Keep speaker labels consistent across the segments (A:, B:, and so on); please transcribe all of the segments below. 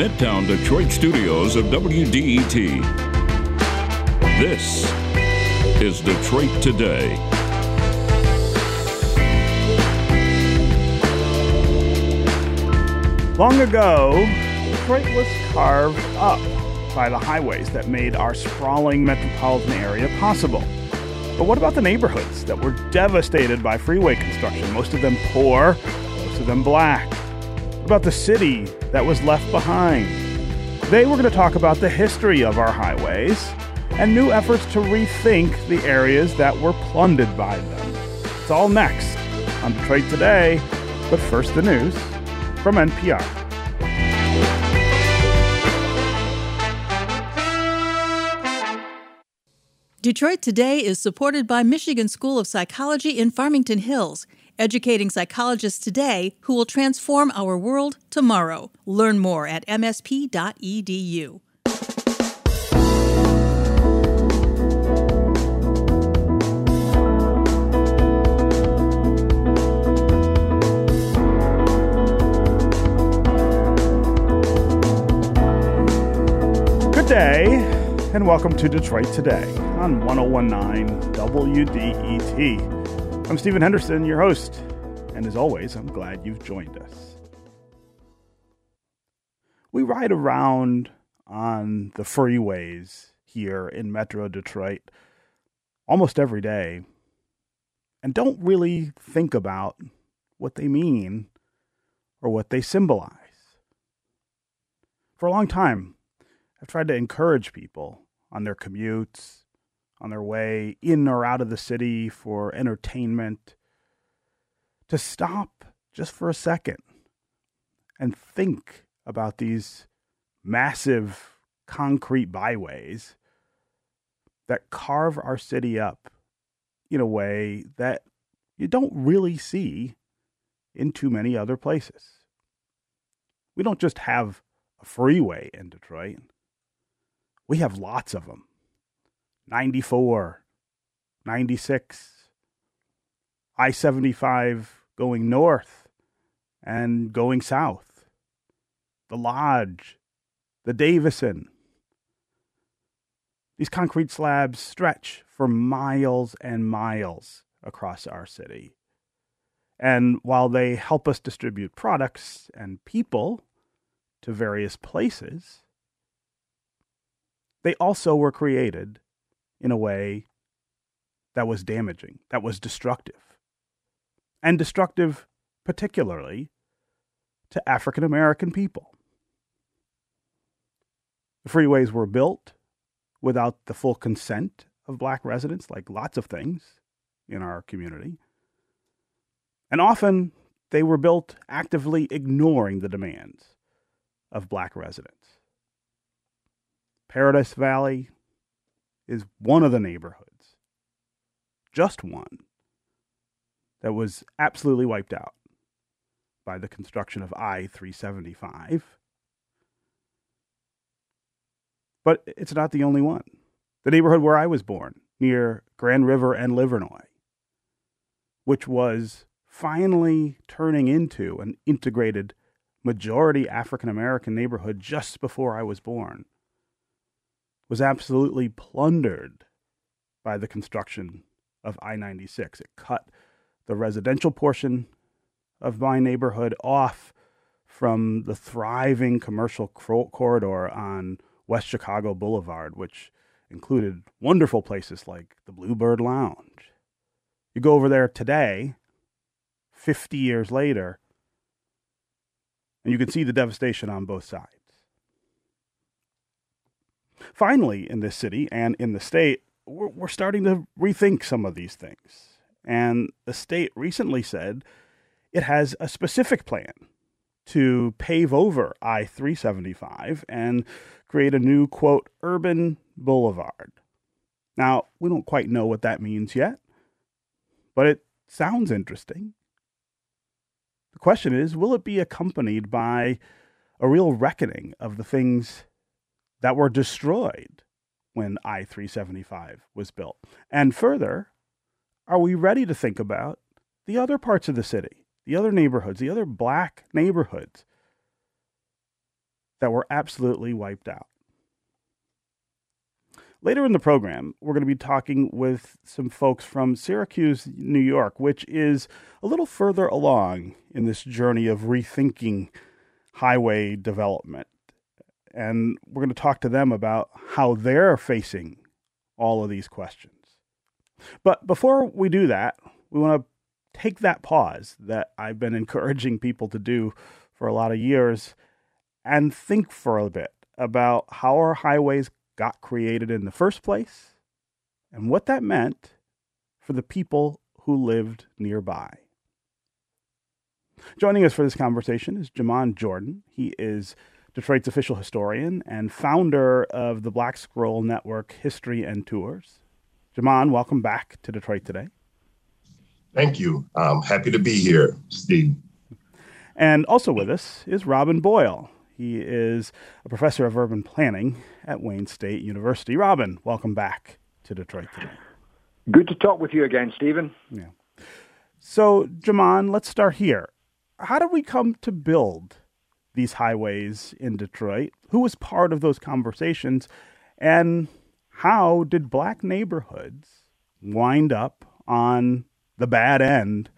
A: Midtown Detroit studios of WDET. This is Detroit Today.
B: Long ago, Detroit was carved up by the highways that made our sprawling metropolitan area possible. But what about the neighborhoods that were devastated by freeway construction, most of them poor, most of them black? What about the city that was left behind? Today we're going to talk about the history of our highways and new efforts to rethink the areas that were plundered by them. It's all next on Detroit Today, but first the news from NPR.
C: Detroit Today is supported by Michigan School of Psychology in Farmington Hills, educating psychologists today who will transform our world tomorrow. Learn more at msp.edu.
B: Good day, and welcome to Detroit Today on 1019 WDET. I'm Stephen Henderson, your host, and as always, I'm glad you've joined us. We ride around on the freeways here in Metro Detroit almost every day and don't really think about what they mean or what they symbolize. For a long time, I've tried to encourage people on their commutes, on their way in or out of the city for entertainment, to stop just for a second and think about these massive concrete byways that carve our city up in a way that you don't really see in too many other places. We don't just have a freeway in Detroit. We have lots of them 94, 96, I 75 going north and going south, the Lodge, the Davison. These concrete slabs stretch for miles and miles across our city. And while they help us distribute products and people to various places, they also were created in a way that was damaging, that was destructive, and destructive particularly to African American people. The freeways were built without the full consent of black residents, like lots of things in our community. And often they were built actively ignoring the demands of black residents. Paradise Valley is one of the neighborhoods, just one, that was absolutely wiped out by the construction of I 375. But it's not the only one. The neighborhood where I was born, near Grand River and Livernois, which was finally turning into an integrated majority African American neighborhood just before I was born was absolutely plundered by the construction of I 96. It cut the residential portion of my neighborhood off from the thriving commercial corridor on West Chicago Boulevard, which included wonderful places like the Bluebird Lounge. You go over there today, 50 years later, and you can see the devastation on both sides. Finally, in this city and in the state, we're, we're starting to rethink some of these things. And the state recently said it has a specific plan to pave over I 375 and create a new, quote, urban boulevard. Now, we don't quite know what that means yet, but it sounds interesting. The question is will it be accompanied by a real reckoning of the things that were destroyed when I 375 was built? And further, are we ready to think about the other parts of the city, the other neighborhoods, the other black neighborhoods that were absolutely wiped out. Later in the program, we're going to be talking with some folks from Syracuse, New York, which is a little further along in this journey of rethinking highway development. And we're going to talk to them about how they're facing all of these questions. But before we do that, we want to take that pause that I've been encouraging people to do for a lot of years and think for a bit about how our highways got created in the first place and what that meant for the people who lived nearby. Joining us for this conversation is Jamon Jordan. He is Detroit's official historian and founder of the Black Scroll Network History and Tours. Jamon, welcome back to Detroit today.
D: Thank you. I'm happy to be here, Steve.
B: And also with us is Robin Boyle. He is a professor of urban planning at Wayne State University. Robin, welcome back to Detroit today.
E: Good to talk with you again, Stephen.
B: Yeah. So, Jamon, let's start here. How did we come to build these highways in Detroit? Who was part of those conversations? And how did black neighborhoods wind up on the bad end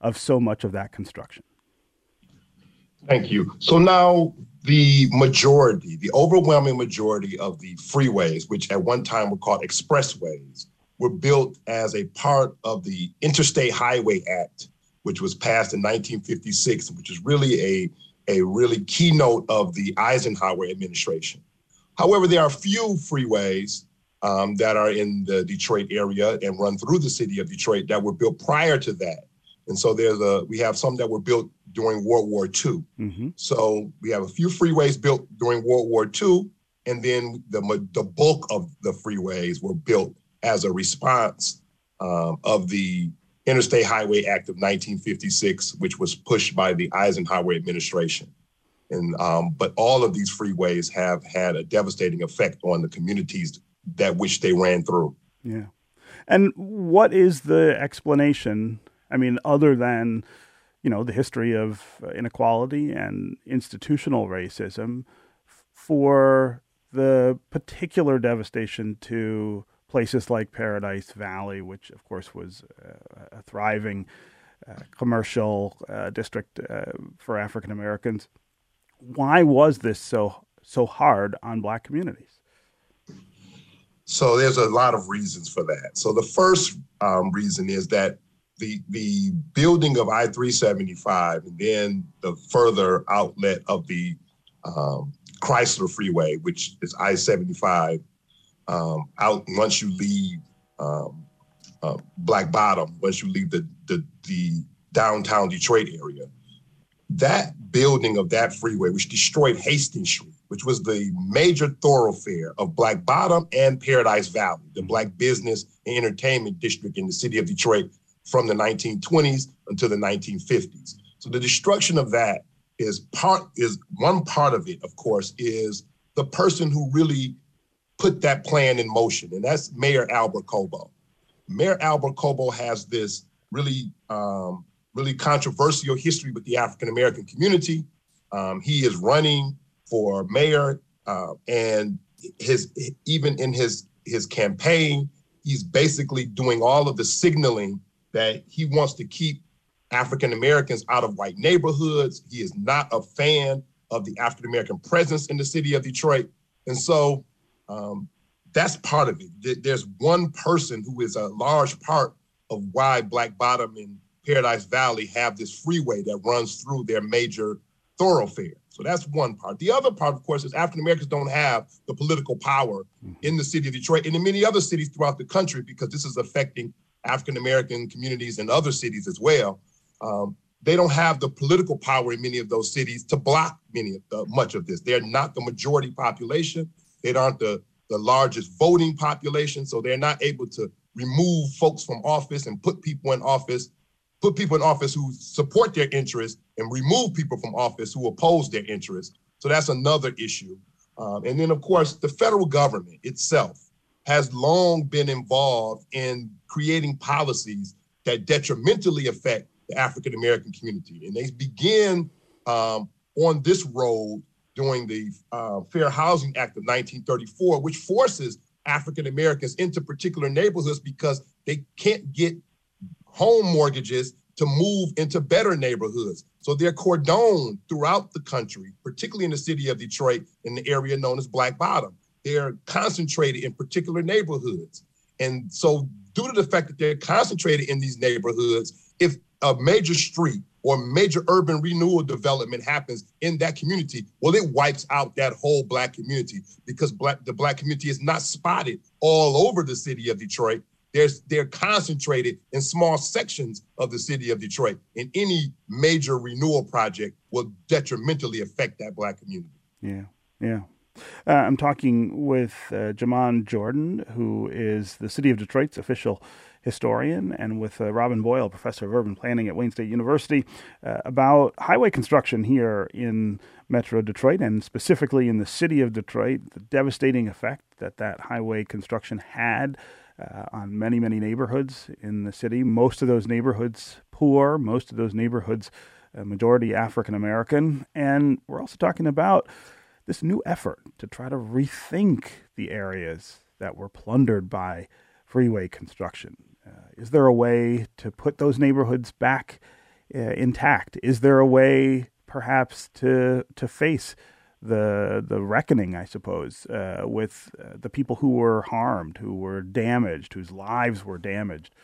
B: of so much of that construction?
D: Thank you. So now the majority, the overwhelming majority of the freeways, which at one time were called expressways, were built as a part of the Interstate Highway Act, which was passed in 1956, which is really a, a really keynote of the Eisenhower administration. However, there are a few freeways um, that are in the Detroit area and run through the city of Detroit that were built prior to that. And so there's a we have some that were built during World War II. Mm-hmm. So we have a few freeways built during World War II, and then the the bulk of the freeways were built as a response um, of the Interstate Highway Act of 1956, which was pushed by the Eisenhower administration. And um, but all of these freeways have had a devastating effect on the communities that which they ran through.
B: Yeah. And what is the explanation I mean, other than you know the history of inequality and institutional racism, for the particular devastation to places like Paradise Valley, which of course was uh, a thriving uh, commercial uh, district for African Americans. Why was this so so hard on Black communities?
D: So there's a lot of reasons for that. So the first um, reason is that the the building of I three seventy five and then the further outlet of the um, Chrysler Freeway, which is I seventy five, um, out once you leave um, uh, Black Bottom, once you leave the, the the downtown Detroit area, that building of that freeway, which destroyed Hastings Street, which was the major thoroughfare of Black Bottom and Paradise Valley, the Black business and entertainment district in the city of Detroit from the 1920s until the 1950s. So the destruction of that is part is one part of it, of course, is the person who really put that plan in motion, and that's Mayor Albert Cobo. Mayor Albert Cobo has this really um, really controversial history with the African American community. Um, he is running for mayor, uh, and his even in his his campaign, he's basically doing all of the signaling that he wants to keep African Americans out of white neighborhoods. He is not a fan of the African American presence in the city of Detroit. And so um, that's part of it. There's one person who is a large part of why Black Bottom and Paradise Valley have this freeway that runs through their major thoroughfare. So that's one part. The other part, of course, is African Americans don't have the political power mm-hmm. in the city of Detroit and in many other cities throughout the country because this is affecting African American communities in other cities as well. Um, they don't have the political power in many of those cities to block many of the, much of this. They're not the majority population. They aren't the, the largest voting population, so they're not able to remove folks from office and put people in office, put people in office who support their interests and remove people from office who oppose their interests. So that's another issue. Um, and then, of course, the federal government itself has long been involved in creating policies that detrimentally affect the African American community. And they begin um, on this road during the uh, Fair Housing Act of 1934, which forces African Americans into particular neighborhoods because they can't get home mortgages to move into better neighborhoods. So they're cordoned throughout the country, particularly in the city of Detroit, in the area known as Black Bottom. They're concentrated in particular neighborhoods. And so, due to the fact that they're concentrated in these neighborhoods, if a major street or major urban renewal development happens in that community, well, it wipes out that whole black community because black the black community is not spotted all over the city of Detroit. There's they're concentrated in small sections of the city of Detroit. And any major renewal project will detrimentally affect that black community.
B: Yeah, yeah. Uh, I'm talking with uh, Jamon Jordan, who is the City of Detroit's official historian, and with uh, Robin Boyle, professor of urban planning at Wayne State University, uh, about highway construction here in Metro Detroit, and specifically in the city of Detroit, the devastating effect that that highway construction had uh, on many, many neighborhoods in the city. Most of those neighborhoods poor, most of those neighborhoods uh, majority African American, and we're also talking about this new effort to try to rethink the areas that were plundered by freeway construction. Uh, is there a way to put those neighborhoods back uh, intact? Is there a way, perhaps, to to face the the reckoning, I suppose, uh, with uh, the people who were harmed, who were damaged, whose lives were damaged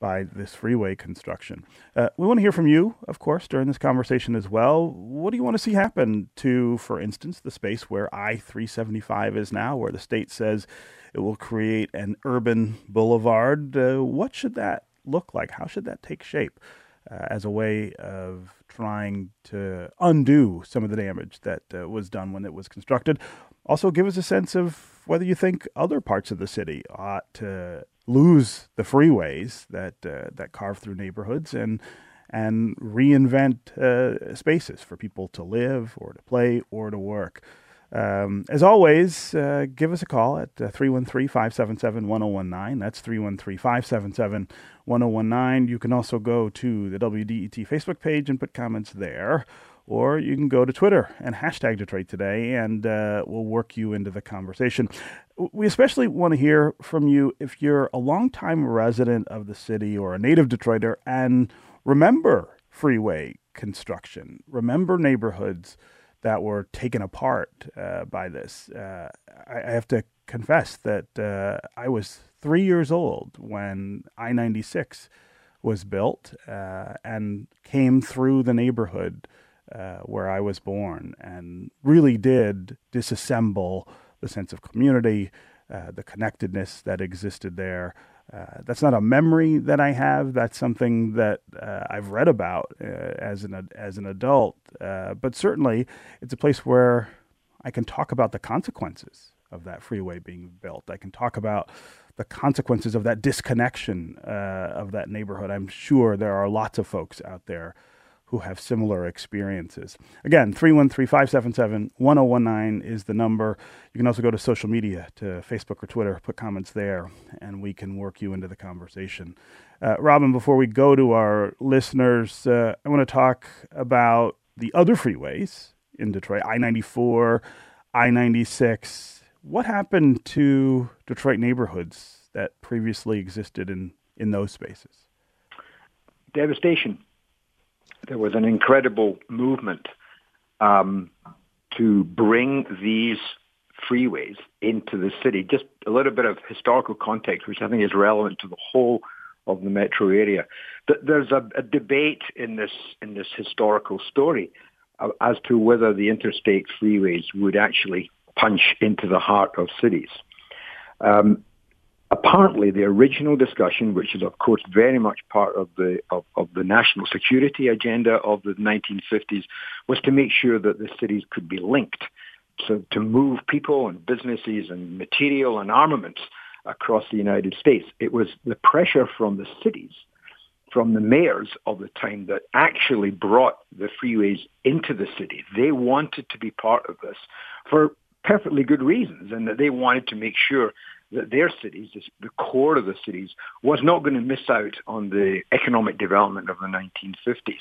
B: by this freeway construction. Uh, we want to hear from you, of course, during this conversation as well. What do you want to see happen to, for instance, the space where I 375 is now, where the state says it will create an urban boulevard? Uh, what should that look like? How should that take shape uh, as a way of trying to undo some of the damage that uh, was done when it was constructed? Also, give us a sense of whether you think other parts of the city ought to lose the freeways that uh, that carve through neighborhoods and and reinvent uh, spaces for people to live or to play or to work. Um, as always, uh, give us a call at uh, 313 577 1019. That's 313 577 1019. You can also go to the WDET Facebook page and put comments there or you can go to Twitter and hashtag Detroit Today, and uh, we'll work you into the conversation. We especially want to hear from you if you're a longtime resident of the city or a native Detroiter and remember freeway construction, remember neighborhoods that were taken apart uh, by this. Uh, I, I, have to confess that uh, I was three years old when I 96 was built uh, and came through the neighborhood uh, where I was born and really did disassemble the sense of community, uh, the connectedness that existed there. Uh, that's not a memory that I have. That's something that uh, I've read about uh, as an as an adult. Uh, but certainly, it's a place where I can talk about the consequences of that freeway being built. I can talk about the consequences of that disconnection of that neighborhood. I'm sure there are lots of folks out there who have similar experiences. Again, 313 577 1019 is the number. You can also go to social media, to Facebook or Twitter, put comments there, and we can work you into the conversation. Uh, Robin, before we go to our listeners, uh, I want to talk about the other freeways in Detroit I 94, I 96. What happened to Detroit neighborhoods that previously existed in, in those spaces?
E: Devastation there was an incredible movement um, to bring these freeways into the city. Just a little bit of historical context, which I think is relevant to the whole of the metro area. There's a, a debate in this in this historical story uh, as to whether the interstate freeways would actually punch into the heart of cities. Um, apparently the original discussion, which is of course very much part of the of, of, the national security agenda of the 1950s, was to make sure that the cities could be linked, so to move people and businesses and material and armaments across the United States. It was the pressure from the cities, from the mayors of the time that actually brought the freeways into the city. They wanted to be part of this for perfectly good reasons and that they wanted to make sure that their cities, the core of the cities, was not going to miss out on the economic development of the 1950s.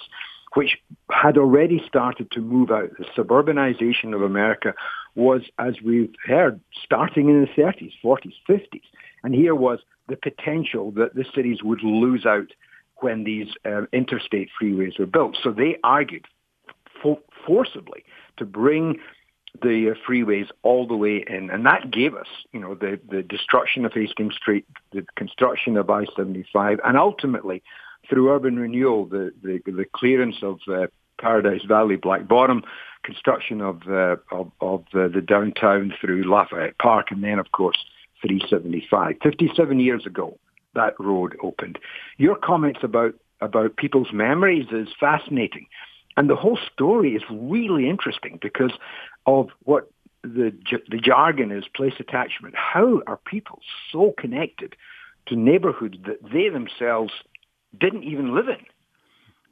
E: which had already started to move out. The suburbanization of America was, as we've heard, starting in the 30s, 40s, 50s. And here was the potential that the cities would lose out when these uh, interstate freeways were built. So they argued fo- forcibly to bring the uh, freeways all the way in, and that gave us, you know, the the destruction of Hastings Street, the construction of I-75, and ultimately, through urban renewal, the the, the clearance of uh, Paradise Valley, Black Bottom, construction of uh, of, of the, the downtown through Lafayette Park, and then, of course, 375. 57 years ago, that road opened. Your comments about about people's memories is fascinating. And the whole story is really interesting because of what the, the jargon is place attachment. How are people so connected to neighborhoods that they themselves didn't even live in?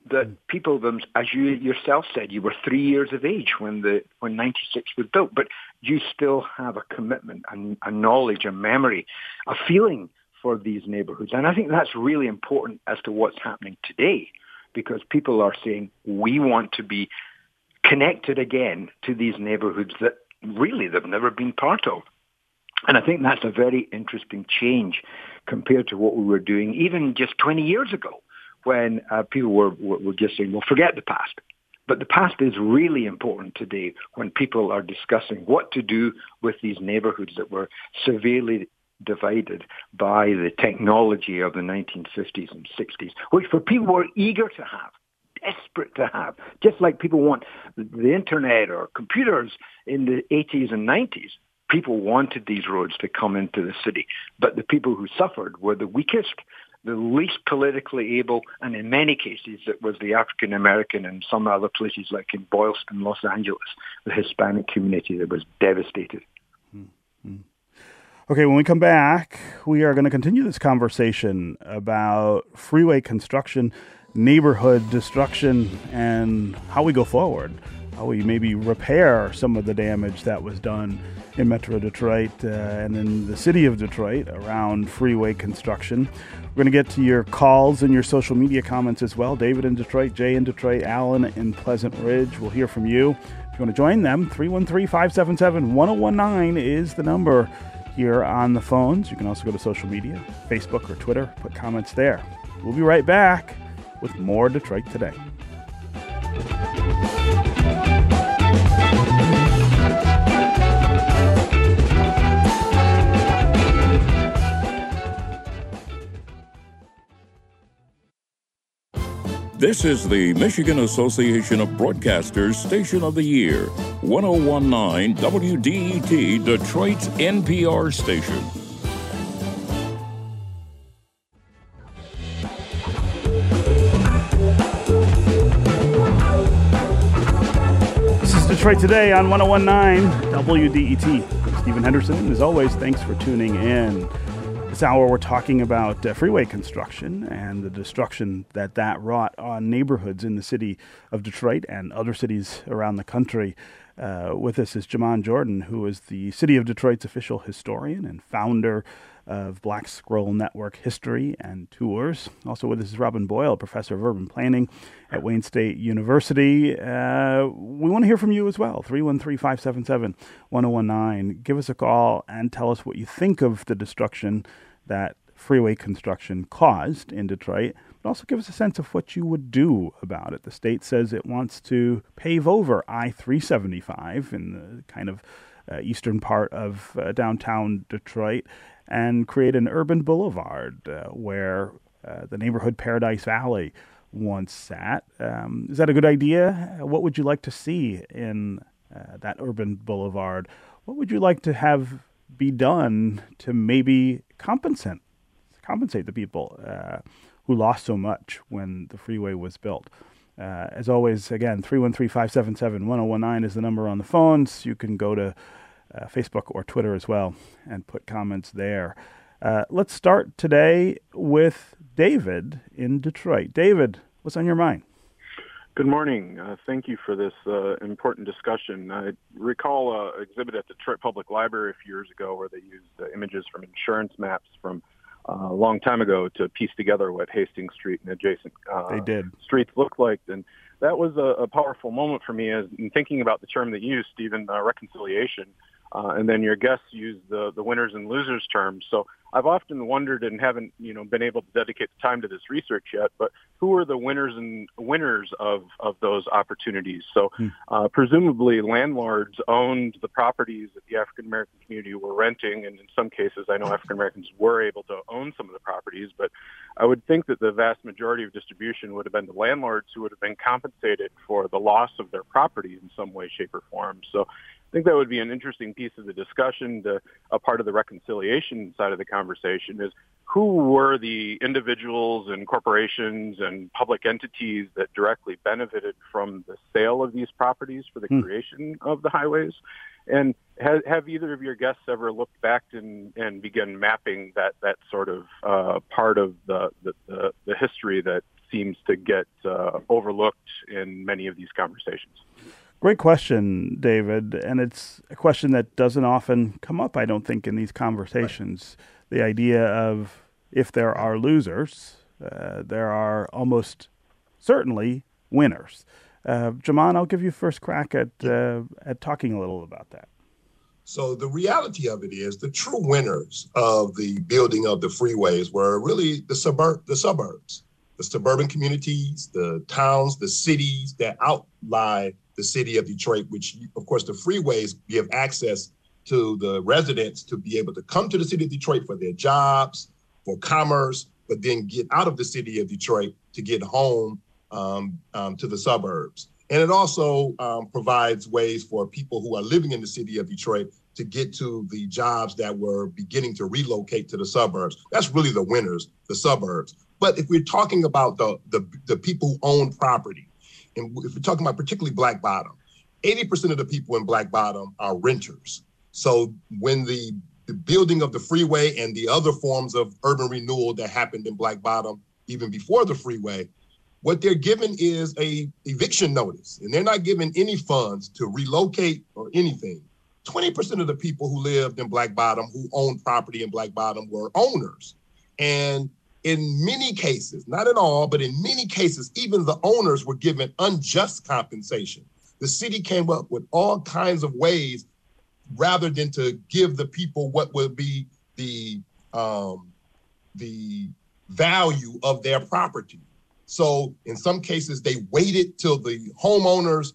E: That hmm. people, them, as you yourself said, you were three years of age when the when '96 was built, but you still have a commitment, a, a knowledge, a memory, a feeling for these neighborhoods, and I think that's really important as to what's happening today because people are saying we want to be connected again to these neighborhoods that really they've never been part of. And I think that's a very interesting change compared to what we were doing even just 20 years ago when uh, people were, were, were just saying, well, forget the past. But the past is really important today when people are discussing what to do with these neighborhoods that were severely divided by the technology of the 1950s and 60s, which for people were eager to have, desperate to have, just like people want the internet or computers in the 80s and 90s. People wanted these roads to come into the city, but the people who suffered were the weakest, the least politically able, and in many cases it was the African American and some other places like in Boyle Heights, Los Angeles, the Hispanic community that was devastated. Mm-hmm.
B: Okay, when we come back, we are going to continue this conversation about freeway construction, neighborhood destruction, and how we go forward. How we maybe repair some of the damage that was done in Metro Detroit uh, and in the city of Detroit around freeway construction. We're going to get to your calls and your social media comments as well. David in Detroit, Jay in Detroit, Alan in Pleasant Ridge. We'll hear from you. If you want to join them, 313 577 1019 is the number here on the phones. You can also go to social media, Facebook or Twitter, put comments there. We'll be right back with more Detroit Today.
A: This is the Michigan Association of Broadcasters Station of the Year, 1019 WDET, Detroit's NPR station.
B: Detroit Today on 1019 WDET. Stephen Henderson, as always, thanks for tuning in. This hour, we're talking about uh, freeway construction and the destruction that that wrought on neighborhoods in the city of Detroit and other cities around the country. Uh, with us is Jamon Jordan, who is the City of Detroit's official historian and founder of Black Scroll Network History and Tours. Also with us is Robin Boyle, professor of urban planning at Wayne State University. Uh, we want to hear from you as well. 313 577 1019. Give us a call and tell us what you think of the destruction that freeway construction caused in Detroit, but also give us a sense of what you would do about it. The state says it wants to pave over I 375 in the kind of uh, eastern part of uh, downtown Detroit and create an urban boulevard uh, where uh, the neighborhood Paradise Valley once sat. Um, is that a good idea? What would you like to see in uh, that urban boulevard? What would you like to have be done to maybe compensate compensate the people uh, who lost so much when the freeway was built. Uh, as always, again, 313 577 1019 is the number on the phones. You can go to uh, Facebook or Twitter as well and put comments there. Uh, let's start today with David in Detroit. David, what's on your mind?
F: Good morning. Uh, thank you for this uh, important discussion. I recall an exhibit at the Detroit Public Library a few years ago where they used uh, images from insurance maps from uh, a long time ago to piece together what Hastings Street and adjacent
B: uh, they did.
F: streets looked like. And that was a, a powerful moment for me as in thinking about the term that you used, Stephen, uh, reconciliation. Uh, and then your guests use the, the winners and losers terms. So I've often wondered and haven't, you know, been able to dedicate the time to this research yet, but who are the winners and winners of, of those opportunities? So hmm. uh, presumably landlords owned the properties that the African American community were renting, and in some cases I know African Americans were able to own some of the properties, but I would think that the vast majority of distribution would have been the landlords who would have been compensated for the loss of their property in some way, shape, or form. So I think that would be an interesting piece of the discussion. To, a part of the reconciliation side of the conversation is who were the individuals and corporations and public entities that directly benefited from the sale of these properties for the hmm. creation of the highways? And have, have, either of your guests ever looked back and, and begun mapping that, that sort of uh, part of the, the, the, the, history that seems to get uh, overlooked in many of these conversations?
B: Great question, David. And it's a question that doesn't often come up, I don't think, in these conversations. Right. The idea of if there are losers, uh, there are almost certainly winners. Uh, Jamon, I'll give you first crack at uh, at talking a little about that.
D: So the reality of it is, the true winners of the building of the freeways were really the suburb, the suburbs, the suburban communities, the towns, the cities that outlie the city of Detroit, which of course the freeways give access to the residents to be able to come to the city of Detroit for their jobs, for commerce, but then get out of the city of Detroit to get home um, um, to the suburbs. And it also um, provides ways for people who are living in the city of Detroit to get to the jobs that were beginning to relocate to the suburbs. That's really the winners, the suburbs. But if we're talking about the, the, the people who own property, and if we're talking about particularly Black Bottom, 80% of the people in Black Bottom are renters. So when the, the building of the freeway and the other forms of urban renewal that happened in Black Bottom, even before the freeway, what they're given is a eviction notice, and they're not given any funds to relocate or anything. 20% of the people who lived in Black Bottom, who owned property in Black Bottom, were owners. And in many cases, not in all, but in many cases, even the owners were given unjust compensation. The city came up with all kinds of ways rather than to give the people what would be the um, the value of their property. So in some cases, they waited till the homeowners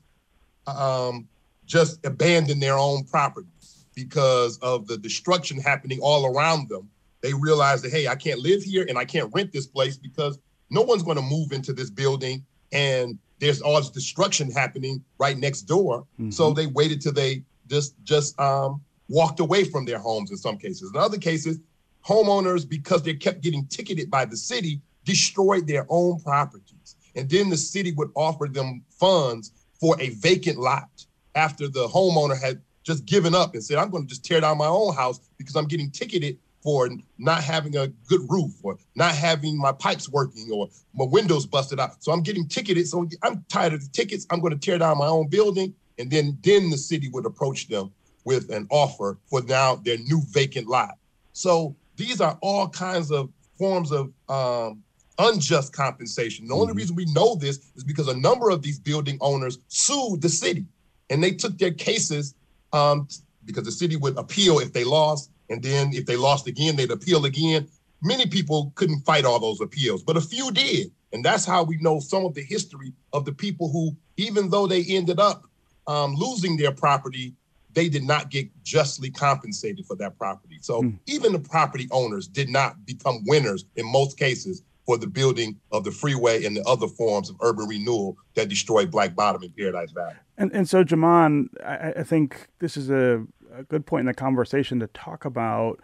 D: um, just abandoned their own properties because of the destruction happening all around them they realize that, hey, I can't live here and I can't rent this place because no one's going to move into this building and there's all this destruction happening right next door. Mm-hmm. So they waited till they just just um, walked away from their homes in some cases. In other cases, homeowners, because they kept getting ticketed by the city, destroyed their own properties. And then the city would offer them funds for a vacant lot after the homeowner had just given up and said, I'm going to just tear down my own house because I'm getting ticketed for not having a good roof or not having my pipes working or my windows busted out. So I'm getting ticketed. So I'm tired of the tickets. I'm going to tear down my own building. And then, then the city would approach them with an offer for now their new vacant lot. So these are all kinds of forms of um, unjust compensation. The mm-hmm. only reason we know this is because a number of these building owners sued the city and they took their cases um, because the city would appeal if they lost and then if they lost again, they'd appeal again. Many people couldn't fight all those appeals, but a few did. And that's how we know some of the history of the people who, even though they ended up um, losing their property, they did not get justly compensated for that property. So mm. even the property owners did not become winners in most cases for the building of the freeway and the other forms of urban renewal that destroyed Black Bottom and Paradise Valley.
B: And and so Jamon, I, I think this is a a good point in the conversation to talk about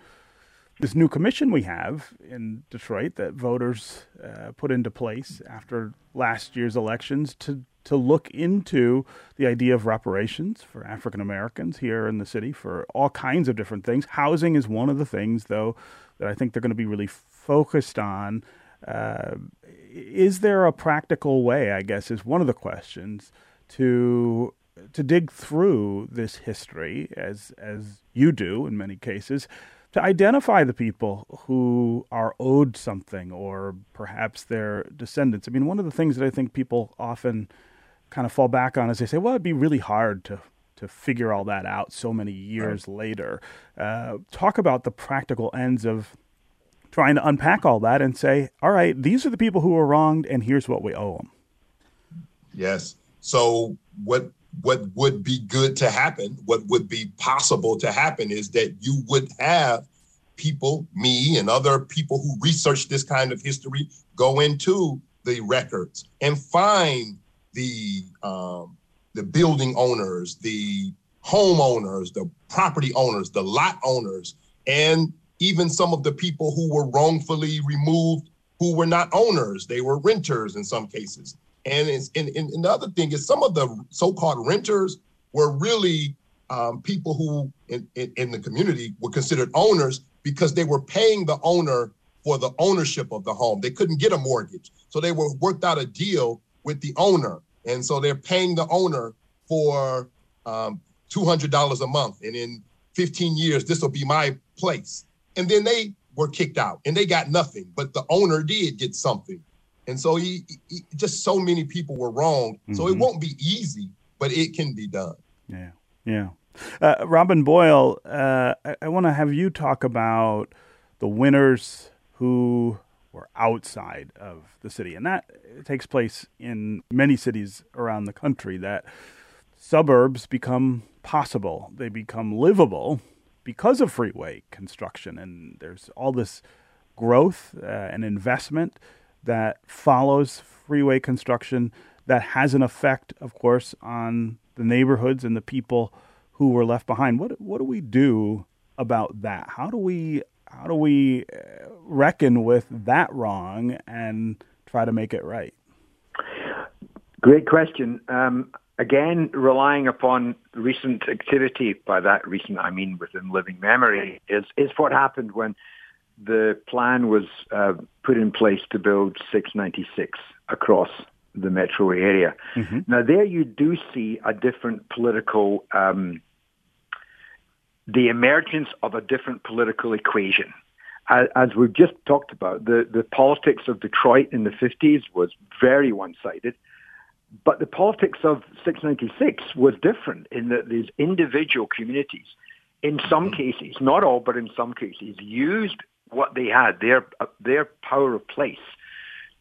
B: this new commission we have in Detroit that voters uh, put into place after last year's elections to to look into the idea of reparations for African Americans here in the city for all kinds of different things. Housing is one of the things, though, that I think they're going to be really focused on. Uh, is there a practical way? I guess is one of the questions to to dig through this history as as you do in many cases to identify the people who are owed something or perhaps their descendants. I mean, one of the things that I think people often kind of fall back on is they say, well, it'd be really hard to to figure all that out so many years right. later. Uh, talk about the practical ends of trying to unpack all that and say, all right, these are the people who were wronged, and here's what we owe them.
D: Yes. So what what would be good to happen, what would be possible to happen, is that you would have people, me and other people who research this kind of history, go into the records and find the um, the building owners, the homeowners, the property owners, the lot owners, and even some of the people who were wrongfully removed who were not owners, they were renters in some cases. And, and, and the other thing is some of the so-called renters were really um, people who in, in, in the community were considered owners because they were paying the owner for the ownership of the home. They couldn't get a mortgage. So they were worked out a deal with the owner. And so they're paying the owner for um, $200 a month. And in 15 years, this will be my place. And then they were kicked out and they got nothing, but the owner did get something. And so he, he just so many people were wrong. Mm-hmm. So it mm-hmm. won't be easy, but it can be done.
B: Yeah. Yeah. Uh, Robin Boyle, uh, I, I want to have you talk about the winners who were outside of the city. And that takes place in many cities around the country that suburbs become possible, they become livable because of freeway construction. And there's all this growth uh, and investment that follows freeway construction that has an effect, of course, on the neighborhoods and the people who were left behind. What what do we do about that? How do we how do we uh, reckon with that wrong and try to make it right?
E: Great question. Um, again, relying upon recent activity, by that recent I mean within living memory, is, is what happened when the plan was uh, put in place to build 696 across the metro area. Mm-hmm. Now, there you do see a different political, um, the emergence of a different political equation. As, as we've just talked about, the, the politics of Detroit in the 50s was very one-sided. But the politics of 696 was different in that these individual communities, in some mm-hmm. cases, not all, but in some cases, used what they had, their uh, their power of place,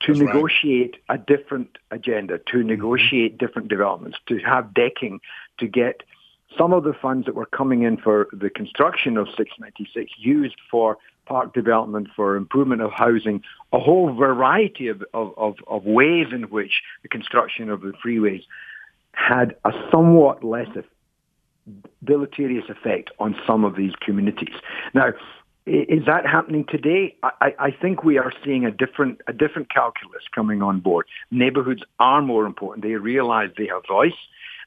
E: to That's negotiate right. a different agenda, to mm-hmm. negotiate different developments, to have decking, to get some of the funds that were coming in for the construction of 696 used for park development, for improvement of housing, a whole variety of, of, of, of ways in which the construction of the freeways had a somewhat less deleterious effect on some of these communities. Now, is that happening today? I, I, think we are seeing a different a different calculus coming on board. Neighborhoods are more important. They realize they have voice,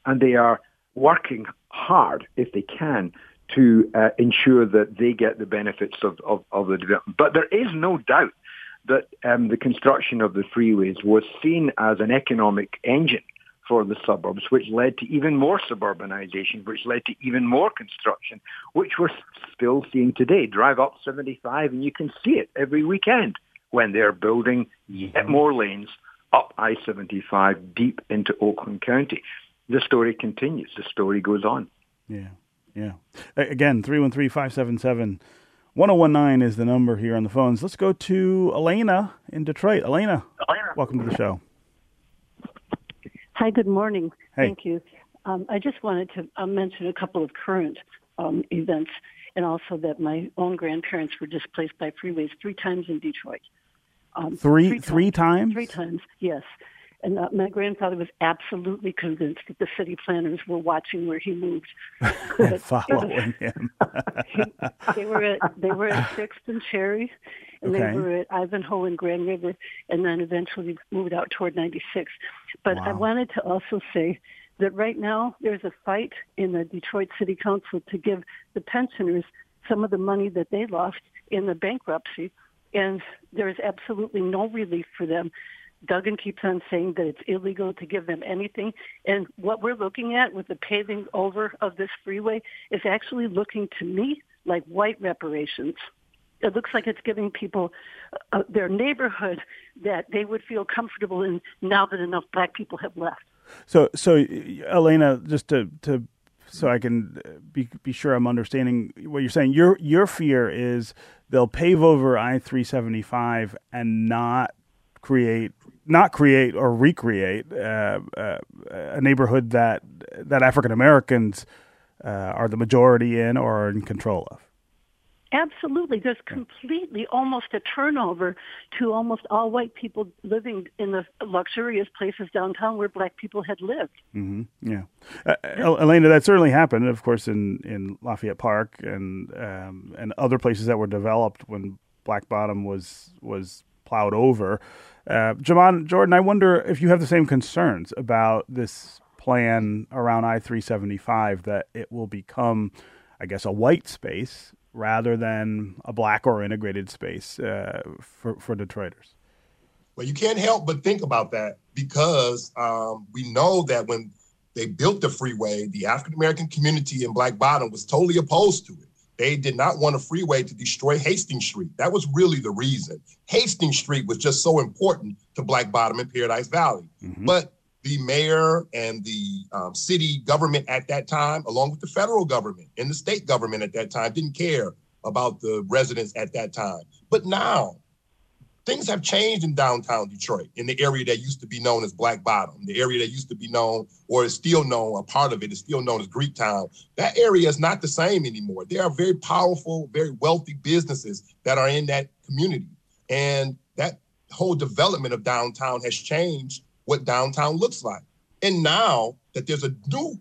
E: and they are working hard if they can to uh, ensure that they get the benefits of, of, of, the development. But there is no doubt that um, the construction of the freeways was seen as an economic engine for the suburbs, which led to even more suburbanization, which led to even more construction, which we're still seeing today. Drive up 75 and you can see it every weekend when they're building yet mm-hmm. more lanes up I-75 deep into Oakland County. The story continues. The story goes on.
B: Yeah. Yeah. Again, 313-577-1019 is the number here on the phones. Let's go to Elena in Detroit. Elena, Elena. welcome to the show.
G: Hi, good morning.
B: Hey.
G: Thank you. Um, I just wanted to uh, mention a couple of current um, events and also that my own grandparents were displaced by freeways three times in Detroit.
B: Um, three, three, three times?
G: Three times, yes. And uh, my grandfather was absolutely convinced that the city planners were watching where he moved,
B: following him.
G: they were at they were at Sixth and Cherry, and okay. they were at Ivanhoe and Grand River, and then eventually moved out toward 96. But wow. I wanted to also say that right now there's a fight in the Detroit City Council to give the pensioners some of the money that they lost in the bankruptcy, and there's absolutely no relief for them. Duggan keeps on saying that it's illegal to give them anything. And what we're looking at with the paving over of this freeway is actually looking to me like white reparations. It looks like it's giving people uh, their neighborhood that they would feel comfortable in now that enough black people have left.
B: So, so Elena, just to to so I can be be sure I'm understanding what you're saying. Your your fear is they'll pave over I three seventy five and not create not create or recreate uh, uh, a neighborhood that that African Americans uh, are the majority in or are in control of.
G: Absolutely. There's completely almost a turnover to almost all white people living in the luxurious places downtown where black people had lived.
B: Mm-hmm. Yeah. Uh, Elena, that certainly happened, of course, in, in Lafayette Park and um, and other places that were developed when Black Bottom was was plowed over. Uh, Jamon Jordan, I wonder if you have the same concerns about this plan around I 375 that it will become, I guess, a white space rather than a black or integrated space uh, for, for Detroiters?
D: Well, you can't help but think about that because um, we know that when they built the freeway, the African American community in Black Bottom was totally opposed to it. They did not want a freeway to destroy Hastings Street. That was really the reason. Hastings Street was just so important to Black Bottom and Paradise Valley. Mm-hmm. But the mayor and the um, city government at that time, along with the federal government and the state government at that time, didn't care about the residents at that time. But now, things have changed in downtown Detroit, in the area that used to be known as Black Bottom, the area that used to be known, or is still known, a part of it is still known as Greektown. That area is not the same anymore. There are very powerful, very wealthy businesses that are in that community. And that whole development of downtown has changed what downtown looks like. And now that there's a new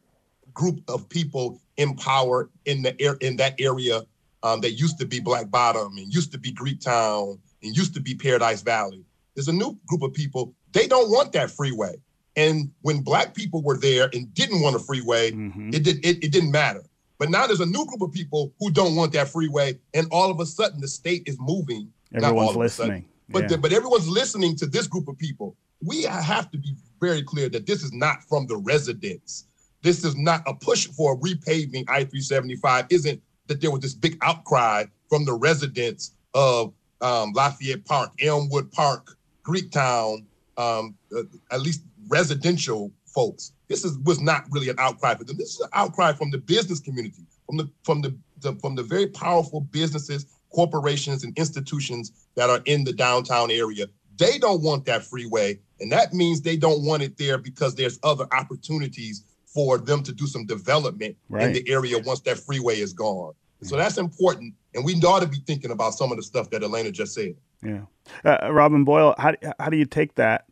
D: group of people in power in the air in that area um, that used to be Black Bottom and used to be Greektown and used to be Paradise Valley. There's a new group of people. They don't want that freeway. And when black people were there and didn't want a freeway, mm-hmm. it did it, it didn't matter. But now there's a new group of people who don't want that freeway, and all of a sudden the state is moving.
B: Everyone's listening. Sudden,
D: but yeah. the, but everyone's listening to this group of people we have to be very clear that this is not from the residents. This is not a push for repaving I 375, isn't that there was this big outcry from the residents of um, Lafayette Park, Elmwood Park, Greektown, um, uh, at least residential folks. This is was not really an outcry for them. This is an outcry from the business community, from the from the, the from the very powerful businesses, corporations, and institutions that are in the downtown area. They don't want that freeway. And that means they don't want it there because there's other opportunities for them to do some development right. in the area once that freeway is gone. So that's important. And we ought to be thinking about some of the stuff that Elena just said.
B: Yeah. Uh, Robin Boyle, how, how do you take that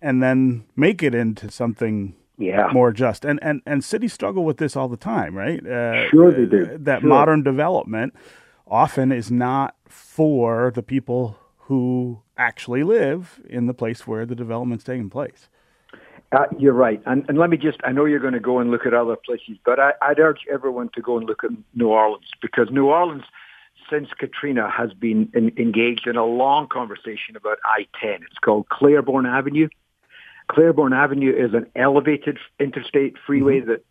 B: and then make it into something yeah. more just? And, and, and cities struggle with this all the time, right?
E: Uh, sure they do.
B: That
E: sure.
B: modern development often is not for the people who actually live in the place where the development's taking place.
E: Uh, you're right. And, and let me just, I know you're going to go and look at other places, but I, I'd urge everyone to go and look at New Orleans because New Orleans, since Katrina, has been in, engaged in a long conversation about I-10. It's called Claiborne Avenue. Claiborne Avenue is an elevated interstate freeway mm-hmm. that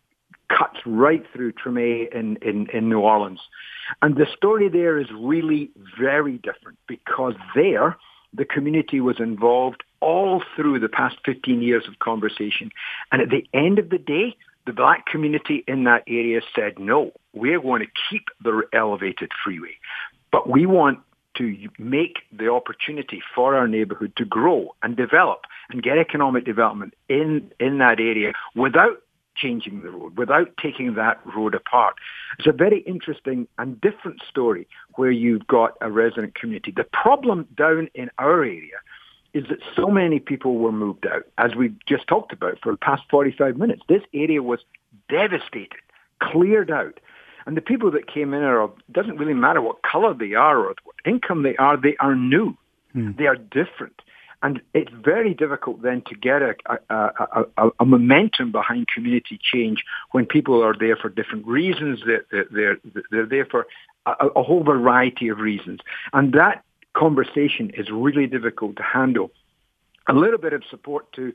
E: cuts right through Treme in, in, in New Orleans. And the story there is really very different because there, the community was involved all through the past 15 years of conversation. And at the end of the day, the black community in that area said, no, we're going to keep the elevated freeway, but we want to make the opportunity for our neighborhood to grow and develop and get economic development in, in that area without changing the road, without taking that road apart. It's a very interesting and different story where you've got a resident community. The problem down in our area is that so many people were moved out, as we just talked about for the past 45 minutes. This area was devastated, cleared out. And the people that came in are, it doesn't really matter what color they are or what income they are, they are new. Hmm. They are different. And it's very difficult then to get a, a, a, a, momentum behind community change when people are there for different reasons. They're, they're, they're there for a, a whole variety of reasons. And that conversation is really difficult to handle. A little bit of support to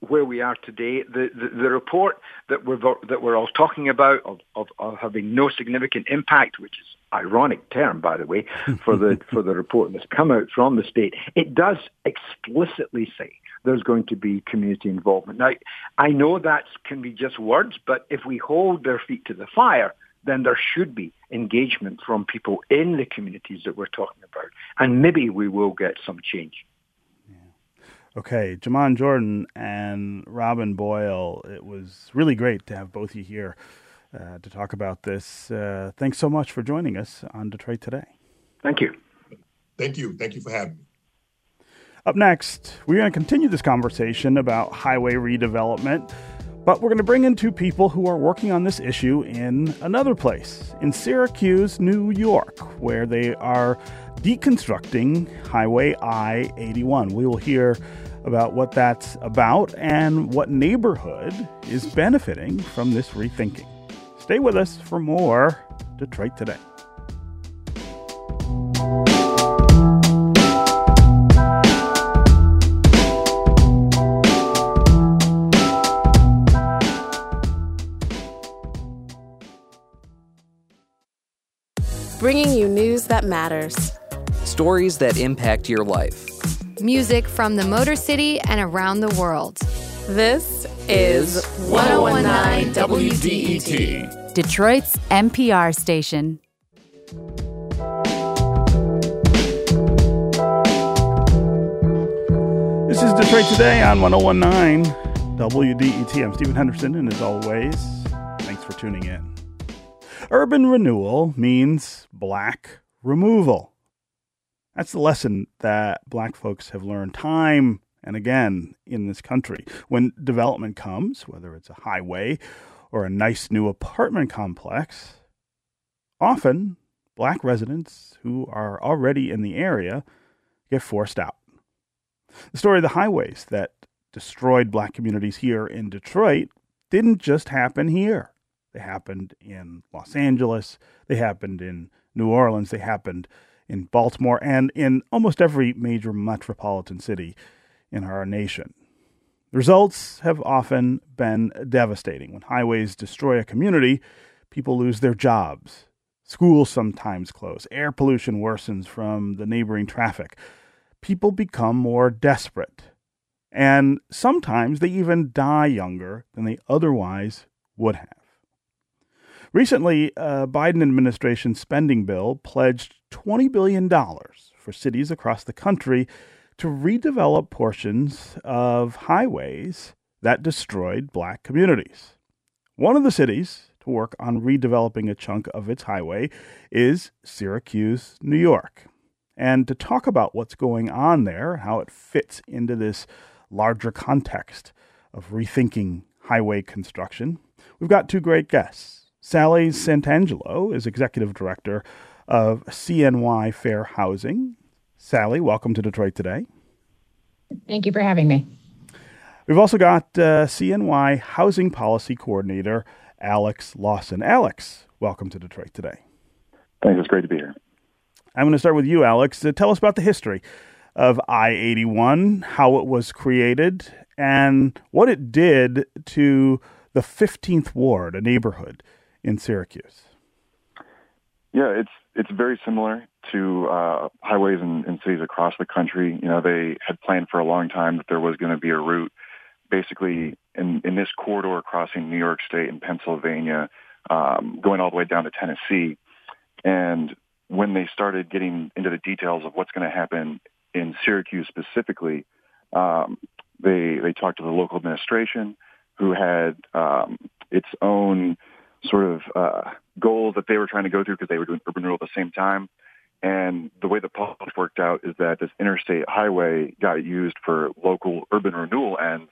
E: where we are today. The, the, the report that we're, that we're all talking about of, of, of, having no significant impact, which is ironic term, by the way, for the, for the report that's come out from the state, it does explicitly say there's going to be community involvement. Now, I know that can be just words, but if we hold their feet to the fire, then there should be engagement from people in the communities that we're talking about. And maybe we will get some change.
B: Okay, Jamon Jordan and Robin Boyle, it was really great to have both of you here uh, to talk about this. Uh, thanks so much for joining us on Detroit Today.
E: Thank you.
D: Thank you. Thank you for having me.
B: Up next, we're going to continue this conversation about highway redevelopment, but we're going to bring in two people who are working on this issue in another place, in Syracuse, New York, where they are deconstructing Highway I 81. We will hear about what that's about and what neighborhood is benefiting from this rethinking. Stay with us for more Detroit Today.
H: That matters,
I: stories that impact your life
J: music from the Motor City and around the world.
H: This is 1019 WDET,
J: Detroit's NPR station.
B: This is Detroit Today on 1019 WDET. I'm Stephen Henderson, and as always, thanks for tuning in. Urban renewal means black removal. That's the lesson that black folks have learned time and again in this country. When development comes, whether it's a highway or a nice new apartment complex, often black residents who are already in the area get forced out. The story of the highways that destroyed black communities here in Detroit didn't just happen here. They happened in Los Angeles, they happened in New Orleans, they happened in Baltimore, and in almost every major metropolitan city in our nation. The results have often been devastating. When highways destroy a community, people lose their jobs. Schools sometimes close. Air pollution worsens from the neighboring traffic. People become more desperate. And sometimes they even die younger than they otherwise would have. Recently, a Biden administration spending bill pledged $20 billion for cities across the country to redevelop portions of highways that destroyed black communities. One of the cities to work on redeveloping a chunk of its highway is Syracuse, New York. And to talk about what's going on there, how it fits into this larger context of rethinking highway construction, we've got two great guests. Sally Santangelo is executive director of CNY Fair Housing. Sally, welcome to Detroit today.
K: Thank you for having me.
B: We've also got uh, CNY Housing Policy Coordinator Alex Lawson. Alex, welcome to Detroit today.
L: Thanks. It's great to be here.
B: I'm going to start with you, Alex. Uh, tell us about the history of I 81, how it was created, and what it did to the 15th Ward, a neighborhood in Syracuse?
L: Yeah, it's it's very similar to uh, highways in, in cities across the country. You know, they had planned for a long time that there was going to be a route, basically in in this corridor crossing New York State and Pennsylvania, um, going all the way down to Tennessee. And when they started getting into the details of what's going to happen in Syracuse specifically, um, they they talked to the local administration, who had um, its own sort of uh, goals that they were trying to go through because they were doing urban renewal at the same time. And the way the politics worked out is that this interstate highway got used for local urban renewal ends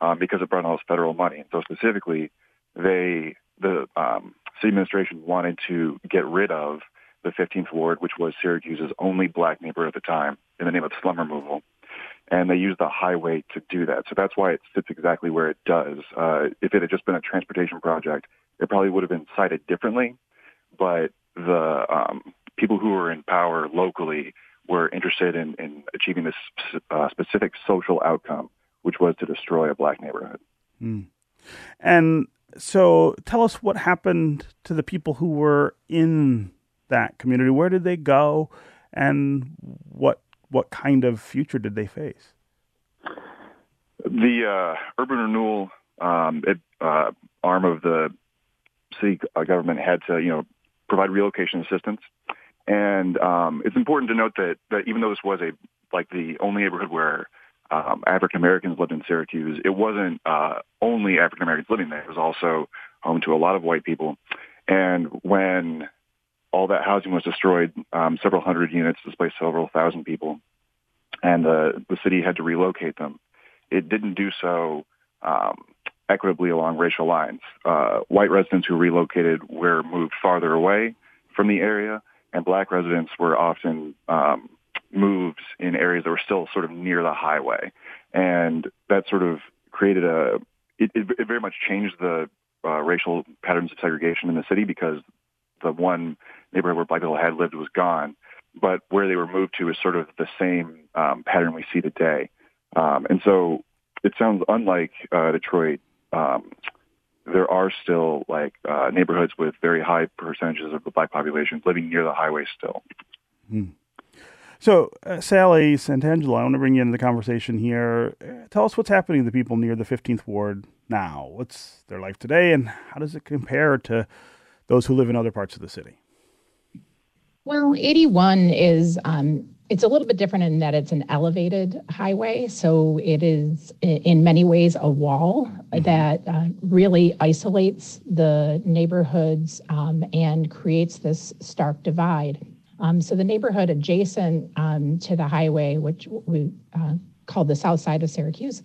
L: um, because it brought all this federal money. And so specifically, they the um, city administration wanted to get rid of the 15th ward, which was Syracuse's only black neighborhood at the time, in the name of slum removal. And they used the highway to do that. So that's why it sits exactly where it does. Uh, if it had just been a transportation project, it probably would have been sited differently, but the um, people who were in power locally were interested in, in achieving this uh, specific social outcome, which was to destroy a black neighborhood.
B: Mm. And so tell us what happened to the people who were in that community. Where did they go and what what kind of future did they face?
L: The uh, urban renewal um, it, uh, arm of the city government had to, you know, provide relocation assistance. And um, it's important to note that, that even though this was a like the only neighborhood where um, African Americans lived in Syracuse, it wasn't uh, only African Americans living there. It was also home to a lot of white people. And when all that housing was destroyed, um, several hundred units displaced several thousand people, and the the city had to relocate them. It didn't do so um, equitably along racial lines. Uh, white residents who relocated were moved farther away from the area, and black residents were often um, moved in areas that were still sort of near the highway, and that sort of created a. It, it, it very much changed the uh, racial patterns of segregation in the city because the one neighborhood where black people had lived was gone, but where they were moved to is sort of the same um, pattern we see today. Um, and so it sounds unlike uh, Detroit. Um, there are still like uh, neighborhoods with very high percentages of the black population living near the highway still.
B: Hmm. So, uh, Sally Santangelo, I want to bring you into the conversation here. Uh, tell us what's happening to the people near the 15th Ward now. What's their life today, and how does it compare to those who live in other parts of the city?
K: Well, 81 is um, it's a little bit different in that it's an elevated highway, so it is in many ways a wall mm-hmm. that uh, really isolates the neighborhoods um, and creates this stark divide. Um, so the neighborhood adjacent um, to the highway, which we uh, call the south side of Syracuse,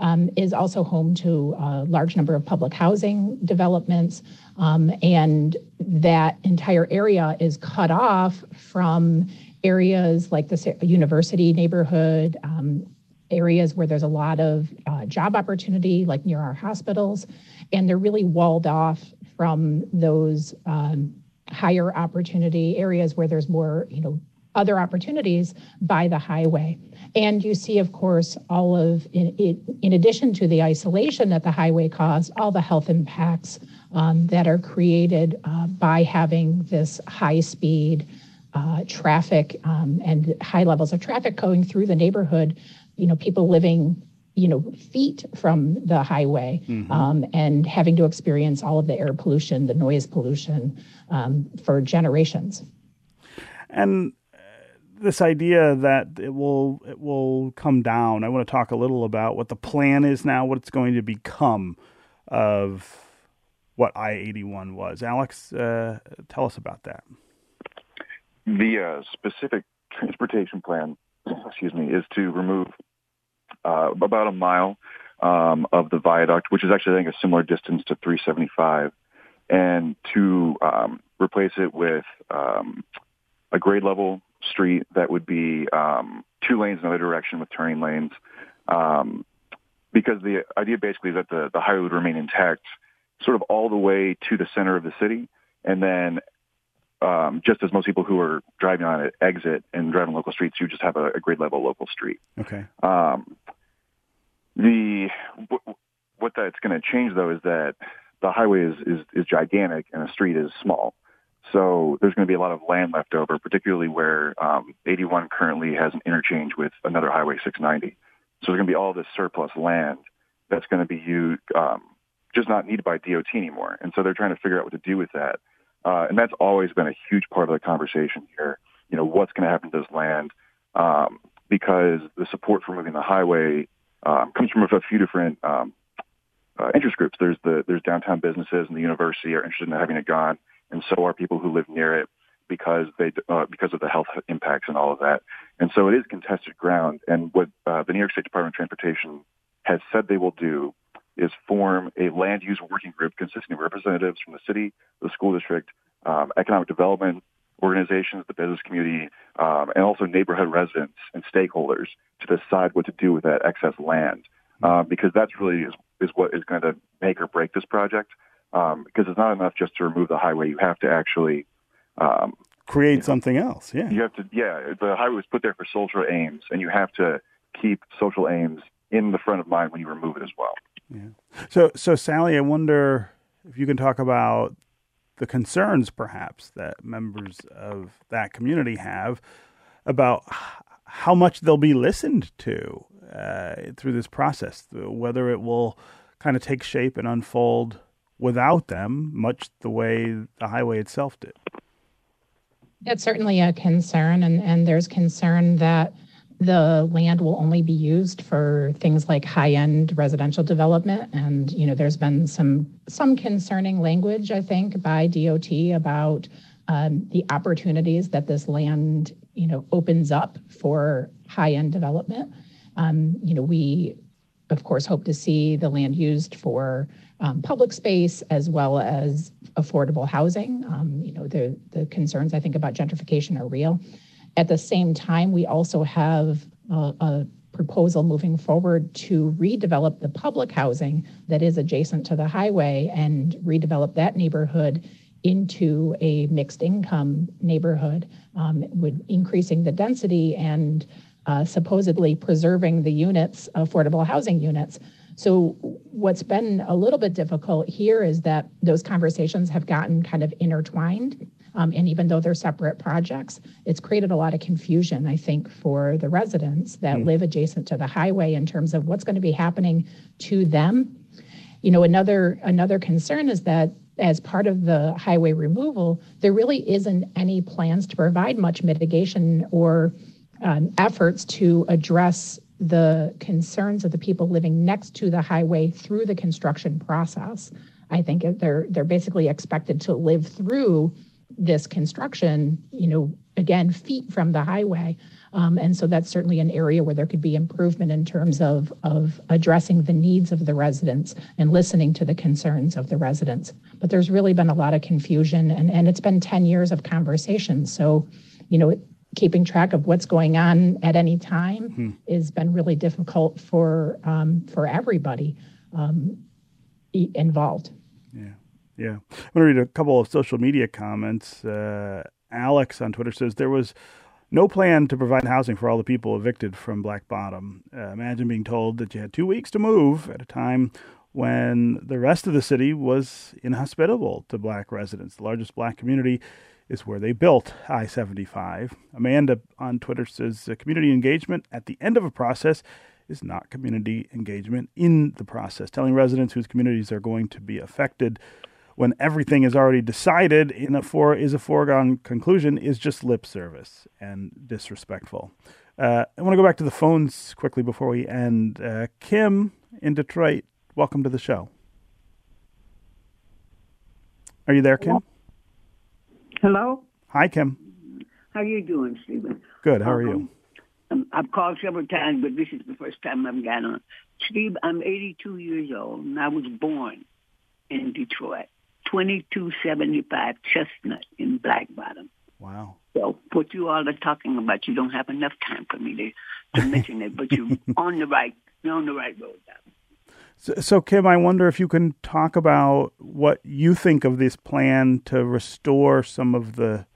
K: um, is also home to a large number of public housing developments. Um, and that entire area is cut off from areas like the university neighborhood, um, areas where there's a lot of uh, job opportunity, like near our hospitals. And they're really walled off from those um, higher opportunity areas where there's more, you know, other opportunities by the highway. And you see, of course, all of, in, in addition to the isolation that the highway caused, all the health impacts um, that are created uh, by having this high speed uh, traffic um, and high levels of traffic going through the neighborhood. You know, people living you know feet from the highway mm-hmm. um, and having to experience all of the air pollution the noise pollution um, for generations
B: and this idea that it will it will come down. I want to talk a little about what the plan is now, what it's going to become of what I eighty one was. Alex, uh, tell us about that.
L: The uh, specific transportation plan, excuse me, is to remove uh, about a mile um, of the viaduct, which is actually I think a similar distance to 375, and to um, replace it with um, a grade level street that would be um, two lanes in either direction with turning lanes. Um, because the idea basically is that the, the highway would remain intact sort of all the way to the center of the city. And then um, just as most people who are driving on it exit and driving local streets, you just have a, a grade level local street.
B: Okay.
L: Um, the w- what that's going to change though is that the highway is, is, is gigantic and the street is small. So there's going to be a lot of land left over, particularly where um, 81 currently has an interchange with another highway 690. So there's going to be all this surplus land that's going to be used, um, just not needed by DOT anymore. And so they're trying to figure out what to do with that. Uh, and that's always been a huge part of the conversation here. You know, what's going to happen to this land? Um, because the support for moving the highway um, comes from a few different um, uh, interest groups. There's the there's downtown businesses and the university are interested in having it gone and so are people who live near it because they uh, because of the health impacts and all of that. And so it is contested ground. And what uh, the New York State Department of Transportation has said they will do is form a land use working group consisting of representatives from the city, the school district, um, economic development organizations, the business community, um, and also neighborhood residents and stakeholders to decide what to do with that excess land. Uh, because that's really is, is what is going to make or break this project um, because it's not enough just to remove the highway. You have to actually um,
B: create you know, something else. Yeah,
L: you have to. Yeah, the highway was put there for social aims, and you have to keep social aims in the front of mind when you remove it as well.
B: Yeah. So, so Sally, I wonder if you can talk about the concerns, perhaps, that members of that community have about how much they'll be listened to uh, through this process, whether it will kind of take shape and unfold without them, much the way the highway itself did.
K: That's certainly a concern, and, and there's concern that the land will only be used for things like high-end residential development and you know there's been some some concerning language i think by dot about um, the opportunities that this land you know opens up for high-end development um, you know we of course hope to see the land used for um, public space as well as affordable housing. Um, you know the the concerns i think about gentrification are real. At the same time, we also have a, a proposal moving forward to redevelop the public housing that is adjacent to the highway and redevelop that neighborhood into a mixed income neighborhood, um, with increasing the density and uh, supposedly preserving the units, affordable housing units. So, what's been a little bit difficult here is that those conversations have gotten kind of intertwined. Um, and even though they're separate projects, it's created a lot of confusion, I think, for the residents that mm. live adjacent to the highway in terms of what's going to be happening to them. You know, another another concern is that as part of the highway removal, there really isn't any plans to provide much mitigation or um, efforts to address the concerns of the people living next to the highway through the construction process. I think they're they're basically expected to live through this construction, you know, again, feet from the highway. Um, and so that's certainly an area where there could be improvement in terms of, of addressing the needs of the residents and listening to the concerns of the residents. But there's really been a lot of confusion, and, and it's been 10 years of conversation. So, you know, keeping track of what's going on at any time hmm. has been really difficult for um, for everybody um, involved.
B: Yeah. Yeah. I'm going to read a couple of social media comments. Uh, Alex on Twitter says there was no plan to provide housing for all the people evicted from Black Bottom. Uh, imagine being told that you had two weeks to move at a time when the rest of the city was inhospitable to black residents. The largest black community is where they built I 75. Amanda on Twitter says community engagement at the end of a process is not community engagement in the process. Telling residents whose communities are going to be affected when everything is already decided in a for is a foregone conclusion is just lip service and disrespectful. Uh, I want to go back to the phones quickly before we end. Uh, Kim in Detroit, welcome to the show. Are you there, Kim?
M: Hello.
B: Hi, Kim.
M: How you doing, Stephen?
B: Good. How are you?
M: Um, um, I've called several times, but this is the first time I've gotten on. Steve, I'm 82 years old, and I was born in Detroit. 2275 Chestnut in Black Bottom.
B: Wow.
M: So what you all are talking about, you don't have enough time for me to, to mention it, but you're on the right, you're on the right road now.
B: So, so, Kim, I wonder if you can talk about what you think of this plan to restore some of the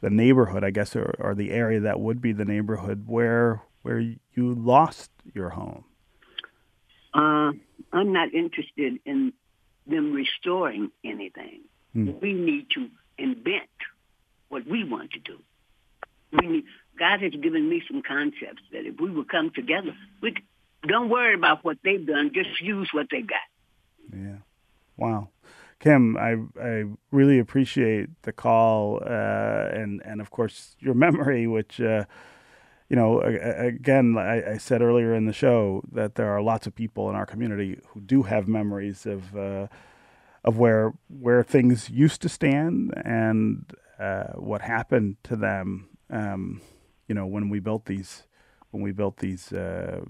B: the neighborhood, I guess, or, or the area that would be the neighborhood where where you lost your home.
M: Uh, I'm not interested in them restoring anything. Mm. We need to invent what we want to do. We need, God has given me some concepts that if we would come together, we don't worry about what they've done. Just use what they got.
B: Yeah. Wow. Kim, I I really appreciate the call uh, and and of course your memory, which uh, you know again I, I, said earlier in the show that there are lots of people in our community who do have memories of uh, of where where things used to stand and uh, what happened to them. Um, you know, when we built these when we built these uh,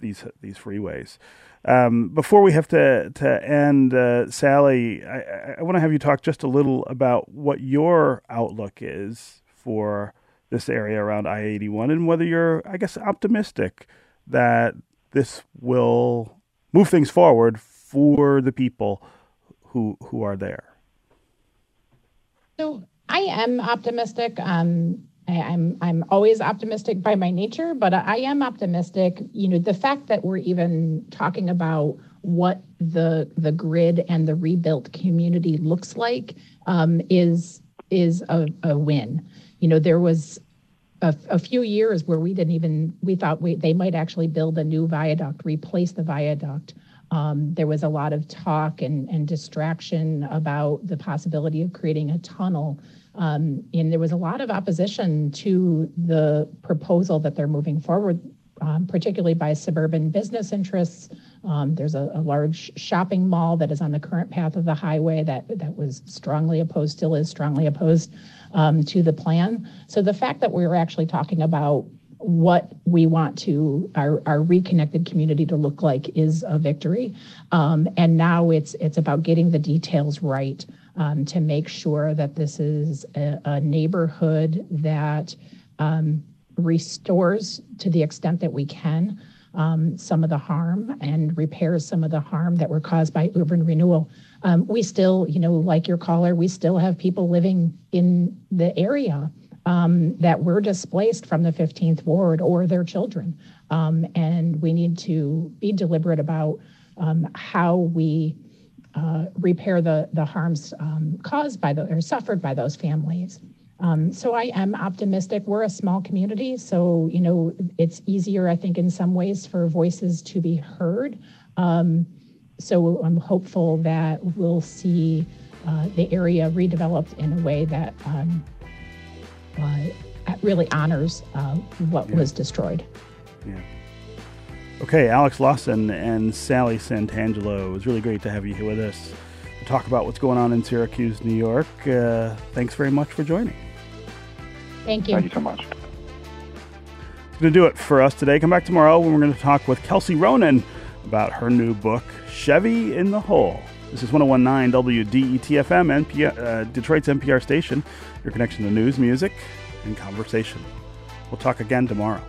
B: these these freeways. Um, before we have to to end, uh, Sally, I, I want to have you talk just a little about what your outlook is for this area around I eighty one, and whether you're, I guess, optimistic that this will move things forward for the people who who are there?
K: So I am optimistic. Um, I, I'm, I'm always optimistic by my nature, but I am optimistic. You know, the fact that we're even talking about what the the grid and the rebuilt community looks like um, is is a, a win. You know, there was a, a, few years where we didn't even we thought we, they might actually build a new viaduct, replace the viaduct. Um, there was a lot of talk and, and distraction about the possibility of creating a tunnel. Um, and there was a lot of opposition to the proposal that they're moving forward, um, particularly by suburban business interests. Um, there's a, a, large shopping mall that is on the current path of the highway that, that was strongly opposed, still is strongly opposed um, to the plan. So the fact that we're actually talking about what we want to our, our reconnected community to look like is a victory. Um, and now it's it's about getting the details right um, to make sure that this is a, a neighborhood that um, restores to the extent that we can um, some of the harm and repairs some of the harm that were caused by urban renewal. Um, we still, you know, like your caller, we still have people living in the area um, that were displaced from the 15th ward or their children. Um, and we need to be deliberate about um, how we uh, repair the, the harms um, caused by the or suffered by those families. Um, so I am optimistic. We're a small community, so you know it's easier, I think, in some ways for voices to be heard. Um, so I'm hopeful that we'll see uh, the area redeveloped in a way that um, uh, really honors uh, what yeah. was destroyed.
B: Yeah. Okay, Alex Lawson and Sally Santangelo. It was really great to have you here with us to talk about what's going on in Syracuse, New York. Uh, thanks very much for joining.
K: Thank you.
L: Thank you so much.
B: It's going to do it for us today. Come back tomorrow when we're going to talk with Kelsey Ronan about her new book, Chevy in the Hole. This is 1019 WDETFM, NPR, uh, Detroit's NPR station, your connection to news, music, and conversation. We'll talk again tomorrow.